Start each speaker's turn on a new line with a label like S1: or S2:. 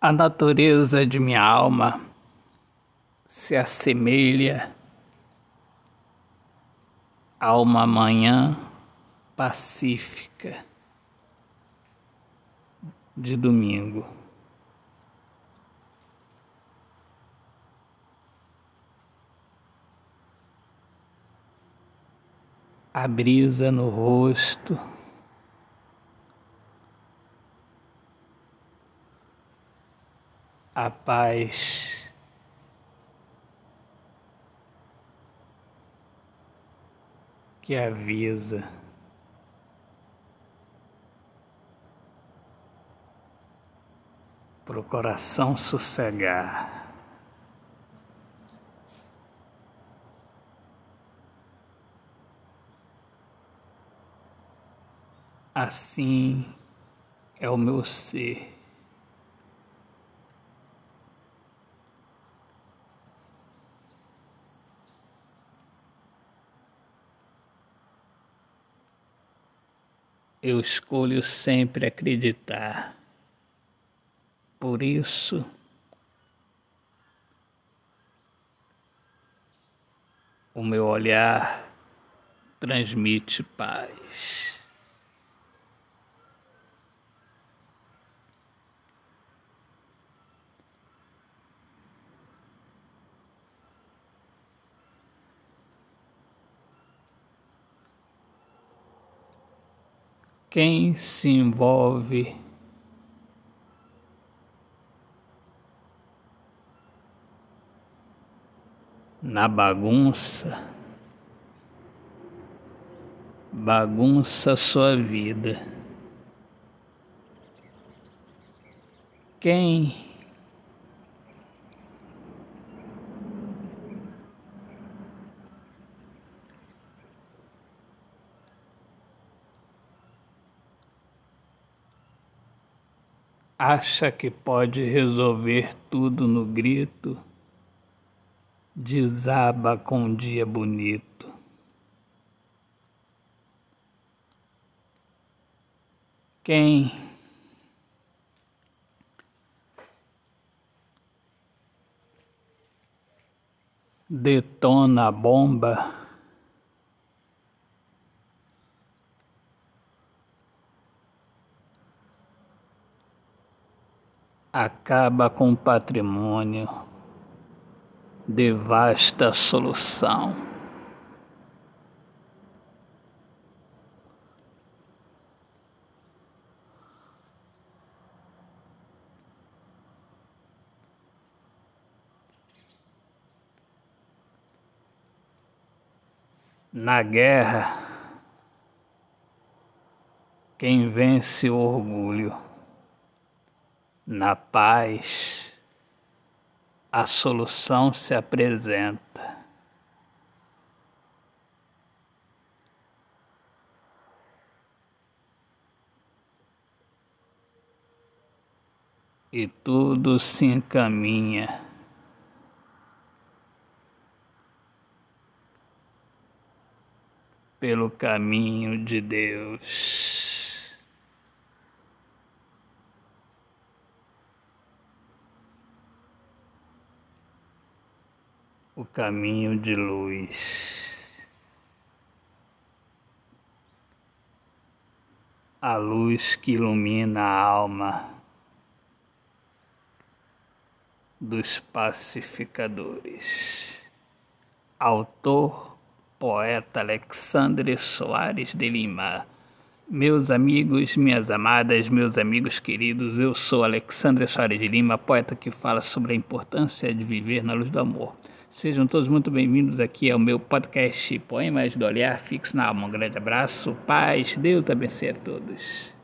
S1: A natureza de minha alma se assemelha a uma manhã pacífica de domingo. A brisa no rosto. A paz. Que avisa para o coração sossegar. Assim é o meu ser. Eu escolho sempre acreditar. Por isso, o meu olhar transmite paz. Quem se envolve na bagunça, bagunça sua vida. Quem acha que pode resolver tudo no grito, desaba com um dia bonito. Quem detona a bomba acaba com o patrimônio, devasta a solução. Na guerra, quem vence o orgulho na paz, a solução se apresenta. E tudo se encaminha. Pelo caminho de Deus. O caminho de luz. A luz que ilumina a alma dos pacificadores. Autor, poeta Alexandre Soares de Lima. Meus amigos, minhas amadas, meus amigos queridos, eu sou Alexandre Soares de Lima, poeta que fala sobre a importância de viver na luz do amor. Sejam todos muito bem-vindos aqui ao meu podcast Poemas do Olhar Fixo na Alma. Um grande abraço, paz, Deus abençoe a todos.